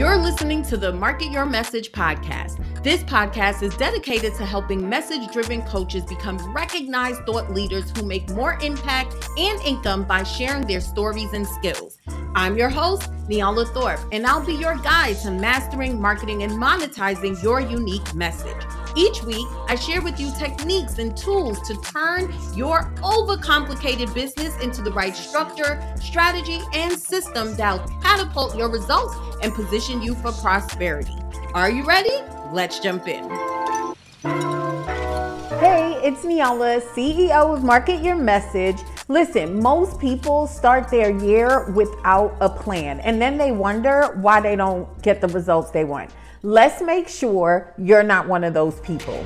You're listening to the Market Your Message podcast. This podcast is dedicated to helping message driven coaches become recognized thought leaders who make more impact and income by sharing their stories and skills. I'm your host, Neala Thorpe, and I'll be your guide to mastering, marketing, and monetizing your unique message. Each week, I share with you techniques and tools to turn your overcomplicated business into the right structure, strategy, and system that'll catapult your results and position you for prosperity. Are you ready? Let's jump in. Hey, it's Neala, CEO of Market Your Message. Listen, most people start their year without a plan and then they wonder why they don't get the results they want. Let's make sure you're not one of those people.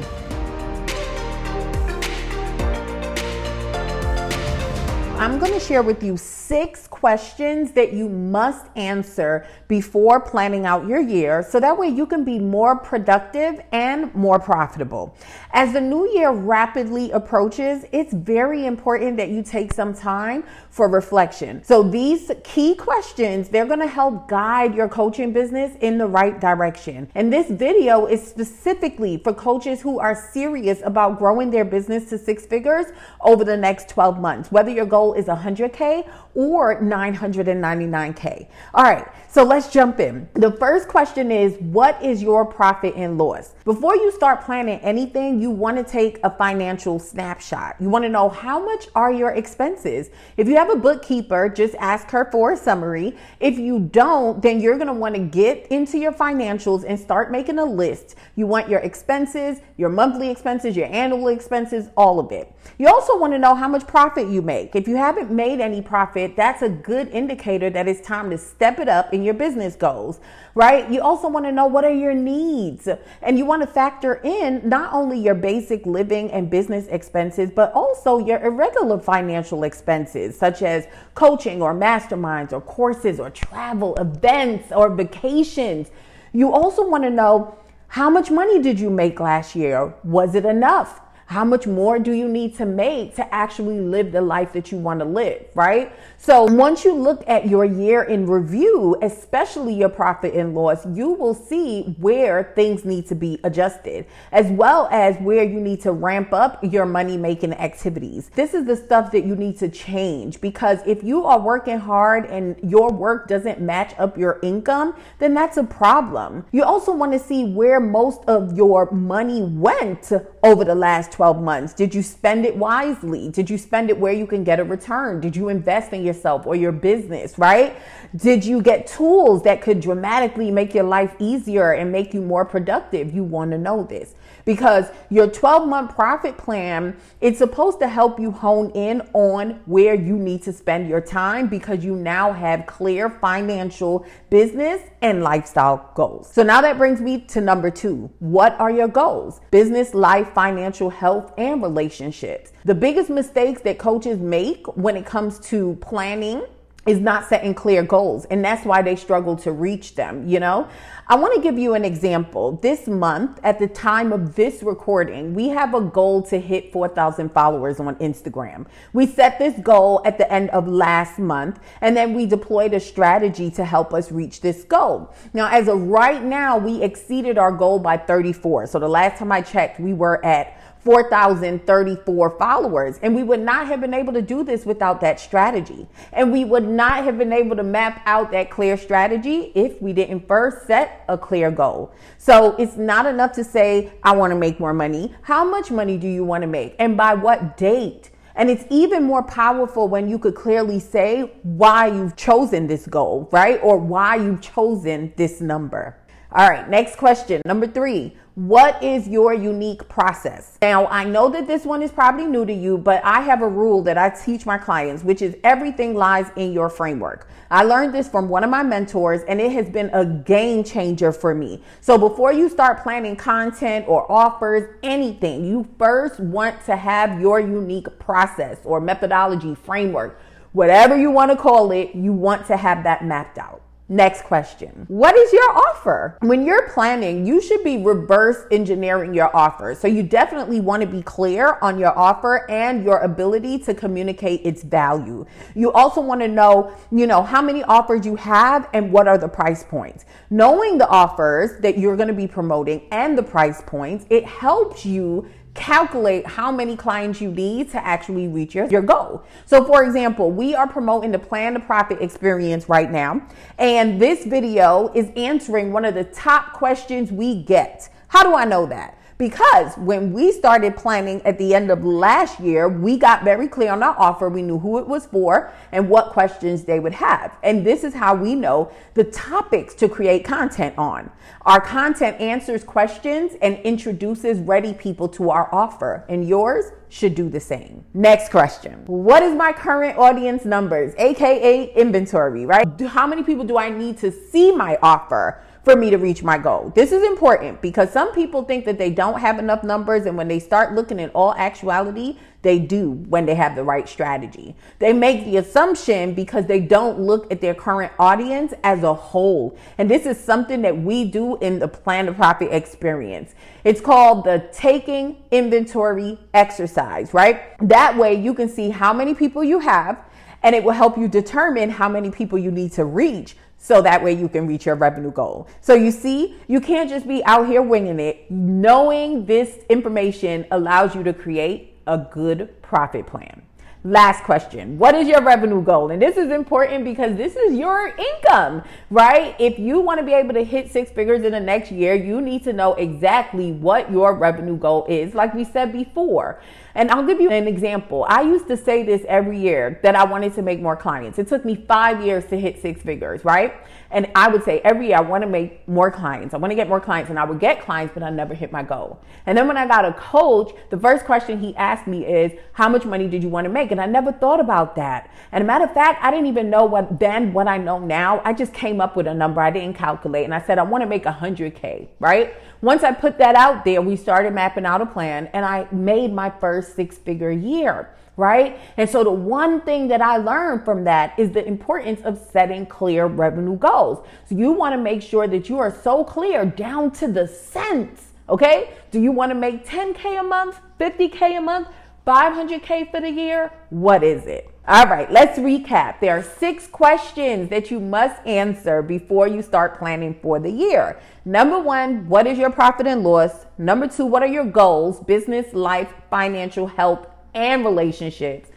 I'm going to share with you six questions that you must answer before planning out your year so that way you can be more productive and more profitable. As the new year rapidly approaches, it's very important that you take some time for reflection. So these key questions, they're going to help guide your coaching business in the right direction. And this video is specifically for coaches who are serious about growing their business to six figures over the next 12 months, whether your goal is 100K or 999K. All right, so let's jump in. The first question is What is your profit and loss? Before you start planning anything, you want to take a financial snapshot. You want to know how much are your expenses. If you have a bookkeeper, just ask her for a summary. If you don't, then you're going to want to get into your financials and start making a list. You want your expenses, your monthly expenses, your annual expenses, all of it. You also want to know how much profit you make. If you haven't made any profit, that's a good indicator that it's time to step it up in your business goals, right? You also want to know what are your needs and you want to factor in not only your basic living and business expenses, but also your irregular financial expenses, such as coaching or masterminds or courses or travel, events or vacations. You also want to know how much money did you make last year? Was it enough? How much more do you need to make to actually live the life that you want to live, right? So once you look at your year in review, especially your profit and loss, you will see where things need to be adjusted, as well as where you need to ramp up your money making activities. This is the stuff that you need to change because if you are working hard and your work doesn't match up your income, then that's a problem. You also want to see where most of your money went over the last 12 months? Did you spend it wisely? Did you spend it where you can get a return? Did you invest in yourself or your business, right? Did you get tools that could dramatically make your life easier and make you more productive? You want to know this because your 12 month profit plan it's supposed to help you hone in on where you need to spend your time because you now have clear financial business and lifestyle goals. So now that brings me to number 2. What are your goals? Business, life, financial health and relationships. The biggest mistakes that coaches make when it comes to planning is not setting clear goals and that's why they struggle to reach them you know? I want to give you an example. This month at the time of this recording we have a goal to hit 4000 followers on instagram. We set this goal at the end of last month and then we deployed a strategy to help us reach this goal. Now as of right now we exceeded our goal by 34 so the last time i checked we were at 4,034 followers. And we would not have been able to do this without that strategy. And we would not have been able to map out that clear strategy if we didn't first set a clear goal. So it's not enough to say, I want to make more money. How much money do you want to make? And by what date? And it's even more powerful when you could clearly say why you've chosen this goal, right? Or why you've chosen this number. All right, next question. Number three. What is your unique process? Now, I know that this one is probably new to you, but I have a rule that I teach my clients, which is everything lies in your framework. I learned this from one of my mentors, and it has been a game changer for me. So, before you start planning content or offers, anything, you first want to have your unique process or methodology framework. Whatever you want to call it, you want to have that mapped out. Next question. What is your offer? When you're planning, you should be reverse engineering your offer. So you definitely want to be clear on your offer and your ability to communicate its value. You also want to know, you know, how many offers you have and what are the price points. Knowing the offers that you're going to be promoting and the price points, it helps you calculate how many clients you need to actually reach your, your goal. So for example, we are promoting the plan to profit experience right now. And this video is answering one of the top questions we get. How do I know that? Because when we started planning at the end of last year, we got very clear on our offer. We knew who it was for and what questions they would have. And this is how we know the topics to create content on. Our content answers questions and introduces ready people to our offer, and yours should do the same. Next question What is my current audience numbers, aka inventory, right? How many people do I need to see my offer? For me to reach my goal. This is important because some people think that they don't have enough numbers, and when they start looking at all actuality, they do when they have the right strategy. They make the assumption because they don't look at their current audience as a whole. And this is something that we do in the plan to profit experience. It's called the taking inventory exercise, right? That way you can see how many people you have and it will help you determine how many people you need to reach so that way you can reach your revenue goal. So you see, you can't just be out here winging it. Knowing this information allows you to create a good profit plan. Last question. What is your revenue goal? And this is important because this is your income, right? If you want to be able to hit six figures in the next year, you need to know exactly what your revenue goal is, like we said before. And I'll give you an example. I used to say this every year that I wanted to make more clients. It took me five years to hit six figures, right? And I would say every year I want to make more clients. I want to get more clients and I would get clients, but I never hit my goal. And then when I got a coach, the first question he asked me is, how much money did you want to make? And I never thought about that. And a matter of fact, I didn't even know what then what I know now. I just came up with a number I didn't calculate. And I said, I want to make 100K, right? Once I put that out there, we started mapping out a plan and I made my first six figure year right? And so the one thing that I learned from that is the importance of setting clear revenue goals. So you want to make sure that you are so clear down to the cents, okay? Do you want to make 10K a month, 50K a month, 500K for the year? What is it? All right, let's recap. There are six questions that you must answer before you start planning for the year. Number one, what is your profit and loss? Number two, what are your goals? Business, life, financial, health, and relationships.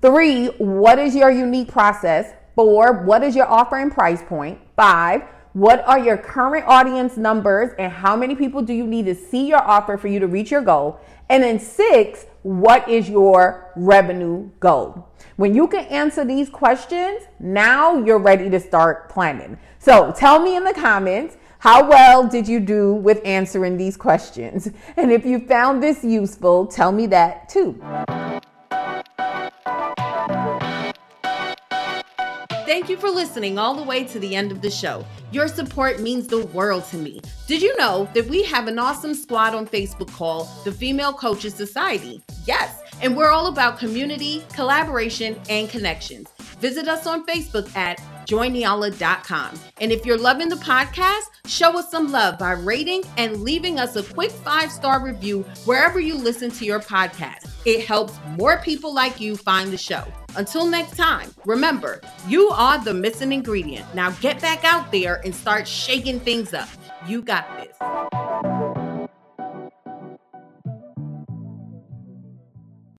Three, what is your unique process? Four, what is your offer and price point? Five, what are your current audience numbers and how many people do you need to see your offer for you to reach your goal? And then six, what is your revenue goal? When you can answer these questions, now you're ready to start planning. So tell me in the comments how well did you do with answering these questions? And if you found this useful, tell me that too. Thank you for listening all the way to the end of the show. Your support means the world to me. Did you know that we have an awesome squad on Facebook called the Female Coaches Society? Yes, and we're all about community, collaboration, and connections. Visit us on Facebook at joinnyala.com. And if you're loving the podcast, show us some love by rating and leaving us a quick five star review wherever you listen to your podcast. It helps more people like you find the show. Until next time, remember, you are the missing ingredient. Now get back out there and start shaking things up. You got this.